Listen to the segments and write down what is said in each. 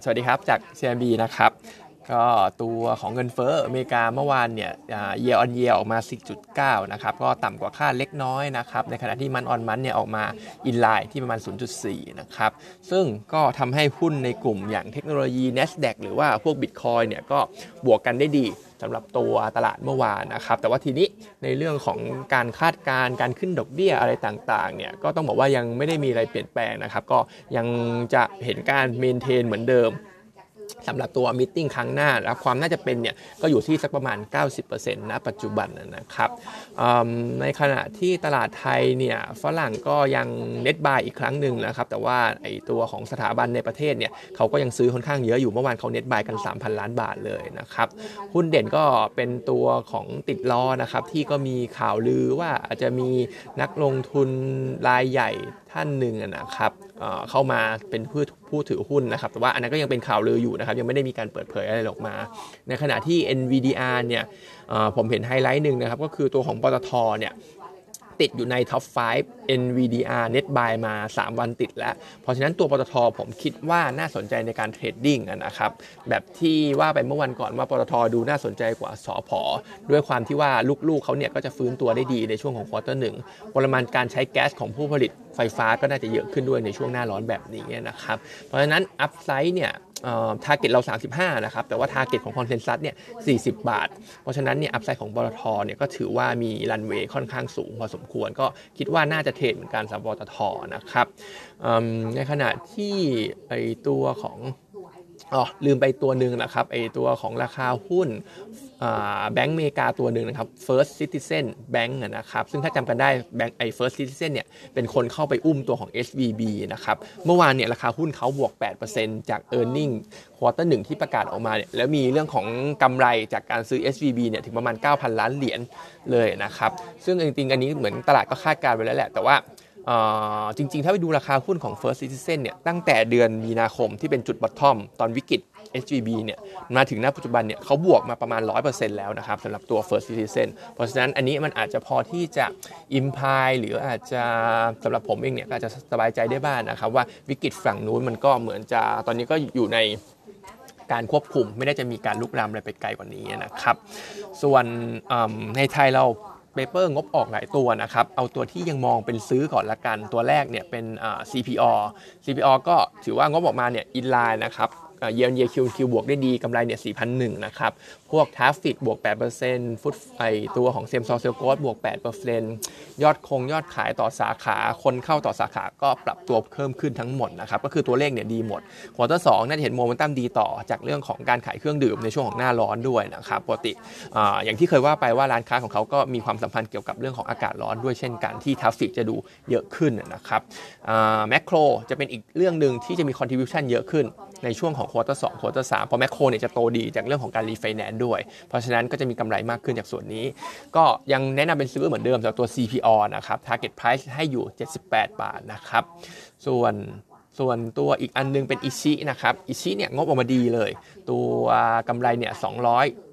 สวัสดีครับจาก CMB นะครับ ก็ตัวของเงินเฟ้ออเมริกาเมื่อวานเนี่ยเยออนเยออกมา10.9นะครับ ก็ต่ำกว่าคาดเล็กน้อยนะครับ ในขณะที่มันออนมันเนี่ยออกมาอินไลน์ที่ประมาณ 0.4 นะครับ ซึ่งก็ทำให้หุ้นในกลุ่มอย่างเทคโนโลยี NASDAQ หรือว่าพวก Bitcoin เนี่ยก็บวกกันได้ดี สำหรับตัวตลาดเมื่อวานนะครับ แต่ว่าทีนี้ในเรื่องของการคาดการณ์การขึ้นดอกเบี้ยอะไรต่างๆเนี่ยก็ต้องบอกว่ายังไม่ได้มีอะไรเปลี่ยนแปลงนะครับ ก็ยังจะเห็นการเมนเทนเหมือนเดิม สำหรับตัวมิ팅ครั้งหน้าแล้วความน่าจะเป็นเนี่ยก็อยู่ที่สักประมาณ 90%ณปัจจุบันนะครับในขณะที่ตลาดไทยเนี่ยฝรั่งก็ยังเน็ตบายอีกครั้งหนึ่งนะครับแต่ว่าไอตัวของสถาบันในประเทศเนี่ยเขาก็ยังซื้อค่อนข้างเยอะอยู่เมื่อวานเขาเน็ตบายกัน 3,000 ล้านบาทเลยนะครับหุ้นเด่นก็เป็นตัวของติดล้อนะครับที่ก็มีข่าวลือว่าอาจจะมีนักลงทุนรายใหญ่ ท่านหนึ่งนะครับเข้ามาเป็นผู้ผู้ถือหุ้นนะครับ แต่ว่าอันนั้นก็ยังเป็นข่าวลืออยู่นะครับ ยังไม่ได้มีการเปิดเผยอะไรออกมา ในขณะที่ NVDR เนี่ยผมเห็นไฮไลท์หนึ่งนะครับ ก็คือตัวของปตทเนี่ย ติดอยู่ใน top 5 NVDR Net Buy มา 3 วันติดแล้ว เพราะฉะนั้นตัวปตทผมคิดว่าน่าสนใจในการ trading นะครับ แบบที่ว่าไปเมื่อวันก่อนว่าปตทดูน่าสนใจกว่าสอพอด้วยความที่ว่าลูกๆเขาเนี่ยก็จะฟื้นตัวได้ดีในช่วงของ quarter หนึ่งปริมาณการใช้แก๊สของผู้ผลิตไฟฟ้าก็น่าจะเยอะขึ้นด้วยในช่วงหน้าร้อนแบบนี้นะครับ เพราะฉะนั้น upside เนี่ย target เรา 35 นะครับ แต่ว่า target ของ consensus เนี่ย 40 บาท เพราะฉะนั้นเนี่ย upside ของปตทเนี่ยก็ถือว่ามีรันเวย์ค่อนข้างสูงพอสมควร ก็คิดว่าน่าจะ trade เหมือนกันสำหรับปตทนะครับในขณะที่ไอตัวของ อ๋อลืมไปตัวหนึ่งนะครับไอตัวของราคาหุ้นแบงก์เมกาตัวหนึ่งนะครับ First Citizen Bank นะครับซึ่งถ้าจำกันได้แบงก์ไอ First Citizen เนี่ยเป็นคนเข้าไปอุ้มตัวของ SVB นะครับเมื่อวานเนี่ยราคาหุ้นเขาบวก 8%จาก e a r n i n g ควอเตอร์หนึ่งที่ประกาศออกมาเนี่ยแล้วมีเรื่องของกำไรจากการซื้อ SVB เนี่ยถึงประมาณ 9,000 ล้านเหรียญเลยนะครับซึ่งจริงๆอันนี้เหมือนตลาดก็คาดการไว้แล้วแหละแต่ว่า จริงๆ ถ้าไปดูราคาหุ้นของ First Citizen เนี่ยตั้งแต่เดือนมีนาคมที่เป็นจุดบอททอมตอนวิกฤต SGB เนี่ยมาถึงณปัจจุบันเนี่ยเขาบวกมาประมาณ 100%แล้วนะครับสำหรับตัว First Citizen เพราะฉะนั้นอันนี้มันอาจจะพอที่จะ imply หรืออาจจะสำหรับผมเองเนี่ยก็อาจจะสบายใจได้บ้างนนะครับ ว่าวิกฤตฝั่งนู้นมันก็เหมือนจะตอนนี้ก็อยู่ในการควบคุมไม่ได้จะมีการลุกลามอะไรไปไกลกว่านี้นะครับ ส่วนในไทยเรา เปเปอร์งบออกหลายตัวนะครับ เอาตัวที่ยังมองเป็นซื้อก่อนละกัน ตัวแรกเนี่ยเป็น CPO CPO ก็ถือว่างบออกมาเนี่ยอินไลน์นะครับ เยียร์เยียคิวคิวบวกได้ดีกำไรเนี่ย4,001นหนึ่งนะครับ พวกทราฟฟิกบวก8%ฟุตไอตัวของเซมซอเซลโกสบวก8%ยอดคงยอดขายต่อสาขาคนเข้าต่อสาขาก็ปรับตัวเพิ่มขึ้นทั้งหมดนะครับ ก็คือตัวเลขเนี่ยดีหมดควอเตอร์สน่าจะเห็นโมเมนตัมดีต่อจากเรื่องของการขายเครื่องดื่มในช่วงของหน้าร้อนด้วยนะครับปกติออย่างที่เคยว่าไปว่าร้านค้าของเขาก็มีความสัมพันธ์เกี่ยวกับเรื่องของอากาศร้อนด้วยเช่นกันที่ traffic จะดูเยอะขึ้นนะครับแมคโครจะเป็นอีกเรื่องหนึ่งที่จะมี contribution เยอะขึ้น ในช่วงของ quarter สอง quarter สามเพราะแมคโครเนี่ยจะโตดีจากเรื่องของการรีไฟแนนซ์ด้วย เพราะฉะนั้นก็จะมีกำไรมากขึ้นจากส่วนนี้ ก็ยังแนะนำเป็นซื้อเหมือนเดิมสำหรับตัว CPALL นะครับ Target Price ให้อยู่ 78 บาทนะครับ ส่วนส่วนตัวอีกอันนึงเป็นอิชินะครับอิชิเนี่ยงบออกมาดีเลย ตัวกำไรเนี่ย200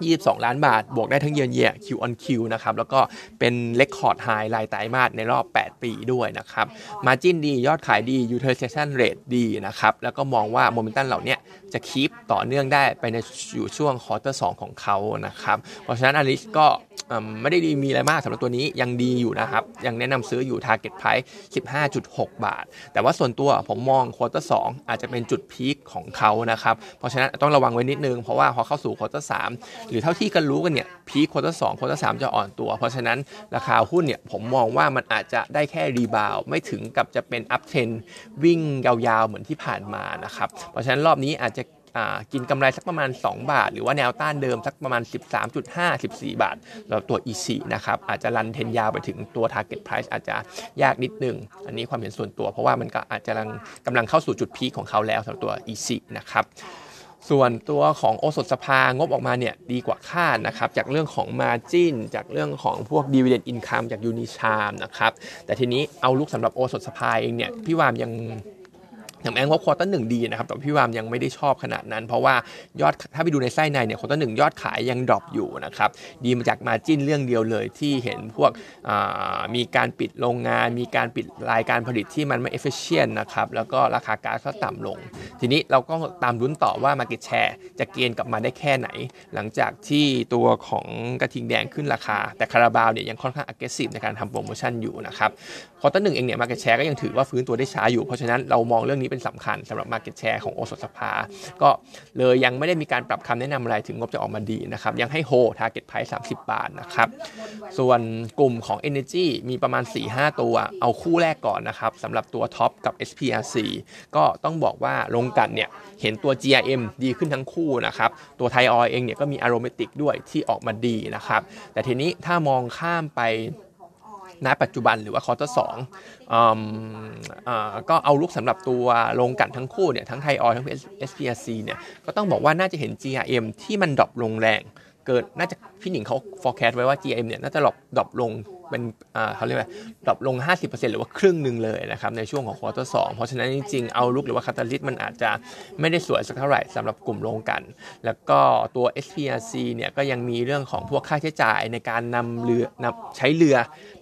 22 ล้านบาท บวกได้ทั้ง year on year Q on Q นะครับ แล้วก็เป็น record high รายไตรมาสในรอบ 8 ปีด้วยนะครับ margin ดี ยอดขายดี utilization rate ดีนะครับ แล้วก็มองว่าโมเมนตัมเหล่านี้จะ keep ต่อเนื่องได้ไปในอยู่ช่วง quarter สองของเขานะครับ เพราะฉะนั้นอลิสก็ ไม่ได้ดีมีอะไรมากสำหรับตัวนี้ยังดีอยู่นะครับ ยังแนะนำซื้ออยู่ Target Price 15.6 บาท แต่ว่าส่วนตัวผมมองควอเตอร์สอาจจะเป็นจุดพีคของเขานะครับ เพราะฉะนั้นต้องระวังไว้นิดนึง เพราะว่าพอเข้าสู่ควอเตอร์สหรือเท่าที่กันรู้กันเนี่ยพีคควอเตอร์สควอเตอร์สจะอ่อนตัว เพราะฉะนั้นราคาหุ้นเนี่ยผมมองว่ามันอาจจะได้แค่รีบาวไม่ถึงกับจะเป็นอัพเทนวิ่งยาวๆเหมือนที่ผ่านมานะครับเพราะฉะนั้นรอบนี้อาจจะ กินกำไรสักประมาณ 2 บาท หรือว่าแนวต้านเดิมสักประมาณ 13.5 14 บาท แล้วตัว EC นะครับอาจจะรันเทนยาวไปถึงตัว Target Price อาจจะยากนิดนึง อันนี้ความเห็นส่วนตัว เพราะว่ามันก็อาจจะกำลังเข้าสู่จุด peak ของเขาแล้วสำหรับตัว EC นะครับส่วนตัวของโอสถสภางบออกมาเนี่ยดีกว่าคาดนะครับจากเรื่องของ Margin จากเรื่องของพวก Dividend Income จากยูนิชาร์มนะครับแต่ทีนี้ outlook สำหรับโอสถสภาเองเนี่ยพี่วามยัง อย่างแองว่า quarter หนึ่งดีนะครับแต่พี่วามยังไม่ได้ชอบขนาดนั้น เพราะว่ายอดถ้าไปดูในไส้ในเนี่ย quarter หนึ่งยอดขายยัง drop อยู่นะครับดีมาจาก margin เรื่องเดียวเลยที่เห็นพวกมีการปิดโรงงาน มีการปิดรายการผลิตที่มันไม่ efficient นะครับแล้วก็ราคาก๊าซก็ต่ำลง ทีนี้เราก็ตามลุ้นต่อว่า Market Share จะ gain กลับมาได้แค่ไหน หลังจากที่ตัวของกระทิงแดงขึ้นราคา แต่คาราบาวเนี่ยยังค่อนข้าง aggressive ในการทำโปรโมชั่นอยู่นะครับ quarter หนึ่งเองเนี่ย Market Share ก็ยังถือว่าฟื้นตัวได้ช้าอยู่เพราะฉะนั้นเรามองเรื่องนี้เป็นสำคัญสำหรับ Market Share ของโอสถสภา ก็เลยยังไม่ได้มีการปรับคำแนะนำอะไรถึงงบจะออกมาดีนะครับยังให้โฮ Target Price 30 บาทนะครับส่วนกลุ่มของ Energy มีประมาณ 4-5 ตัว เอาคู่แรกก่อนนะครับสำหรับตัวท็อปกับ SPRC ก็ต้องบอกว่าลงกันเนี่ยเห็นตัว GRM ดีขึ้นทั้งคู่นะครับตัวไทยออยเองเนี่ยก็มีอารมติกด้วยที่ออกมาดีนะครับแต่ทีนี้ถ้ามองข้ามไป ณปัจจุบันหรือว่าคอร์เตอร์สองก็ outlook สำหรับตัวโรงกลั่นทั้งคู่เนี่ยทั้งไทยออยทั้ง SPRC เนี่ยก็ต้องบอกว่าน่าจะเห็น GRM ที่มัน drop ลงแรง เกิดน่าจะพี่หนิงเขา forecast ไว้ว่า GRM เนี่ยน่าจะ drop drop ลง เป็นเขาเรียกว่า drop ลง 50%หรือว่าครึ่งหนึ่งเลยนะครับในช่วงของควอเตอร์สเพราะฉะนั้นจริงๆ outlook หรือว่า catalyst มันอาจจะไม่ได้สวยสักเท่าไหร่สำหรับกลุ่มโรงกลั่น แล้วก็ตัว SPRC เนี่ยก็ยังมีเรื่องของพวกค่าใช้จ่ายในการนำเรือนำใช้เรือ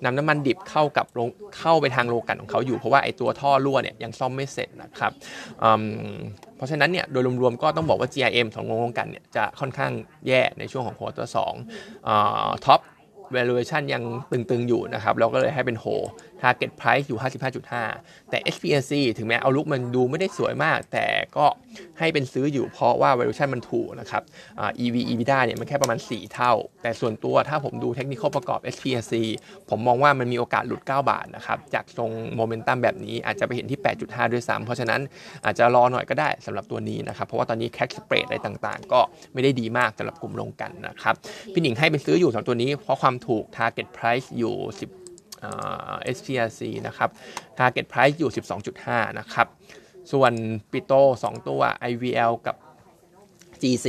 นำน้ำมันดิบเข้ากับโรงเข้าไปทางโรงกันของเขาอยู่เพราะว่าไอ้ตัวท่อรั่วเนี่ยยังซ่อมไม่เสร็จนะครับเพราะฉะนั้นเนี่ยโดยรวมๆก็ต้องบอกว่า GIM ของโรงกันเนี่ยจะค่อนข้างแย่ในช่วงของควอเตอร์สองท็อป valuation ยังตึงๆอยู่นะครับ เราก็เลยให้เป็นโฮ target price อยู่ 55.5 แต่ SPNC ถึงแม้เอาลุกมันดูไม่ได้สวยมาก แต่ก็ให้เป็นซื้ออยู่เพราะว่า valuation มันถูกนะครับ EV EBITDA เนี่ยมันแค่ประมาณ 4 เท่า แต่ส่วนตัวถ้าผมดูเทคนิคประกอบ SPNC ผมมองว่ามันมีโอกาสหลุด 9 บาทนะครับ จากตรงโมเมนตัมแบบนี้อาจจะไปเห็นที่ 8.5 ด้วยซ้ำเพราะฉะนั้นอาจจะรอหน่อยก็ได้สำหรับตัวนี้นะครับ เพราะว่าตอนนี้แค s สเปรดอะไรต่างๆ ก็ไม่ได้ดีมากสำหรับกลุ่มลงกันนะครับพี่หนิงให้เป็นซื้ออยู่สำหรับตัวนี้เพราะความถูก target price อยู่ 10 SPRC นะครับ target price อยู่ 12.5 นะครับ ส่วนปิโต 2 ตัว IVL กับ GC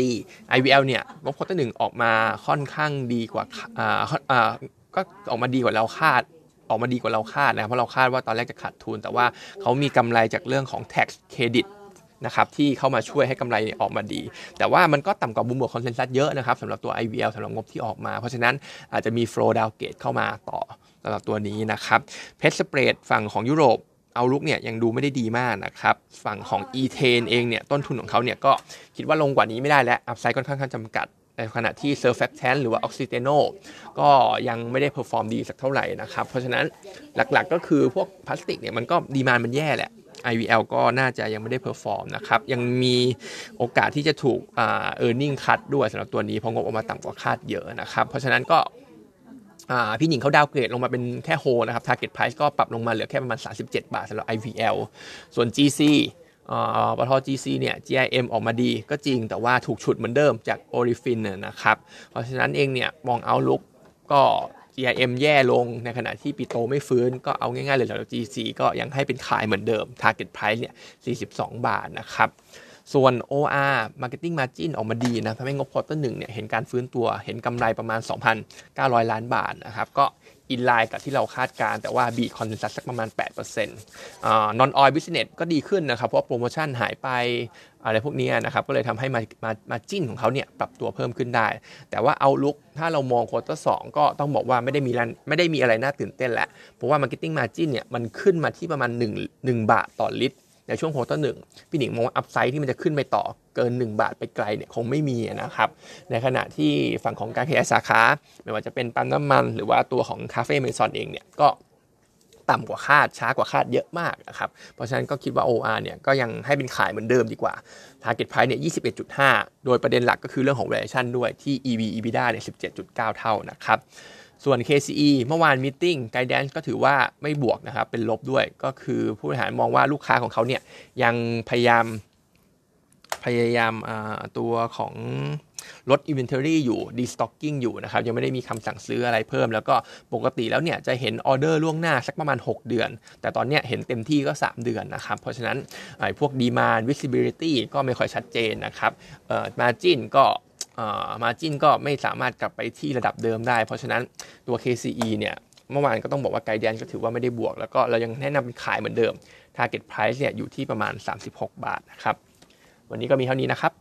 IVL เนี่ยงบ quarter หนึ่งออกมาค่อนข้างดีกว่าอ่าอ่าก็ออกมาดีกว่าเราคาดออกมาดีกว่าเราคาดนะเพราะเราคาดว่าตอนแรกจะขาดทุน แต่ว่าเขามีกำไรจากเรื่องของ tax credit นะครับที่เข้ามาช่วยให้กำไรออกมาดี แต่ว่ามันก็ต่ำกว่า Bloomberg consensus เยอะนะครับสำหรับตัว IVL สำหรับงบที่ออกมา เพราะฉะนั้นอาจจะมี flow downgrade เข้ามาต่อสำหรับตัวนี้นะครับ PET spread ฝั่งของยุโรปoutlook เนี่ยยังดูไม่ได้ดีมากนะครับ ฝั่งของ e t a n เองเนี่ยต้นทุนของเขาเนี่ยก็คิดว่าลงกว่านี้ไม่ได้แล้ว upside ค่อนข้างจำกัด ในขณะที่ surfactant หรือว่า Oxiteno ก็ยังไม่ได้ perform ดีสักเท่าไหร่นะครับ เพราะฉะนั้นหลักๆก็คือพวกพลาสติกเนี่ยมันก็ demand มันแย่แหละ IVL ก็น่าจะยังไม่ได้ perform นะครับ ยังมีโอกาสที่จะถูกเอ่า e a r n i n g cut ด้วยสำหรับตัวนี้เพราะงบออกมาต่ำกว่าคาดเยอะนะครับ เพราะฉะนั้นก็พี่หญิงเขาดาวเกรดลงมาเป็นแค่โฮนะครับ target price ก็ปรับลงมาเหลือแค่ประมาณ 37 บาทสำหรับ IVL ส่วน GC ปตท GC เนี่ย GIM ออกมาดีก็จริงแต่ว่าถูกฉุดเหมือนเดิมจาก Orifin นะครับ เพราะฉะนั้นเองเนี่ยมองเอาลุกก็ GIM แย่ลงในขณะที่ปิโตไม่ฟื้นก็เอาง่ายๆเลยแล้ว GC ก็ยังให้เป็นขายเหมือนเดิม target price เนี่ย 42 บาทนะครับ ส่วน OR Marketing Margin ออกมาดีนะทำให้งบควอเตอร์หนึ่งเนี่ยเห็นการฟื้นตัวเห็นกำไรประมาณ 2,900 ล้านบาทนะครับ ก็ in line กับที่เราคาดการณ์ แต่ว่า beat consensus สักประมาณ8% non-oil business ก็ดีขึ้นนะครับ เพราะโปรโมชั่นหายไปอะไรพวกนี้นะครับ ก็เลยทำให้มามา margin ของเขาเนี่ยปรับตัวเพิ่มขึ้นได้ แต่ว่า outlook ถ้าเรามองควอเตอร์สก็ต้องบอกว่าไม่ได้มีไม่ได้มีอะไรน่าตื่นเต้นแหละเพราะว่า Marketing Margin เนี่ยมันขึ้นมาที่ประมาณ 1 1 บาทต่อลิตร ในช่วง quarter หนึ่งพี่หนิงมองว่า upside ที่มันจะขึ้นไปต่อเกิน 1 บาทไปไกลเนี่ยคงไม่มีนะครับ ในขณะที่ฝั่งของการขยายสาขาไม่ว่าจะเป็นปั๊มน้ำมัน หรือว่าตัวของคาเฟ่เมซอนเองเนี่ยก็ต่ำกว่าคาดช้ากว่าคาดเยอะมากนะครับ เพราะฉะนั้นก็คิดว่า OR เนี่ยก็ยังให้เป็นขายเหมือนเดิมดีกว่า Target Price เนี่ย 21.5 โดยประเด็นหลักก็คือเรื่องของ valuation ด้วยที่ EV EBITDA เนี่ย 17.9 เท่านะครับ ส่วน KCE เมื่อวานมิ팅ไกด์แดนก็ถือว่าไม่บวกนะครับ เป็นลบด้วย ก็คือผู้บริหารมองว่าลูกค้าของเขาเนี่ยยังพยายามพยายามตัวของลด inventory อยู่ destocking อยู่นะครับ ยังไม่ได้มีคำสั่งซื้ออะไรเพิ่ม แล้วก็ปกติแล้วเนี่ยจะเห็นออเดอร์ล่วงหน้าสักประมาณ 6 เดือน แต่ตอนนี้เห็นเต็มที่ก็ 3 เดือนนะครับ เพราะฉะนั้นไอ้พวก demand visibility ก็ไม่ค่อยชัดเจนนะครับเอ่อ margin ก็ มาจินก็ไม่สามารถกลับไปที่ระดับเดิมได้ เพราะฉะนั้นตัว KCE เนี่ยเมื่อวานก็ต้องบอกว่าไกด์แดนก็ถือว่าไม่ได้บวก แล้วก็เรายังแนะนำขายเหมือนเดิม target price เนี่ยอยู่ที่ประมาณ 36 บาทนะครับ วันนี้ก็มีเท่านี้นะครับ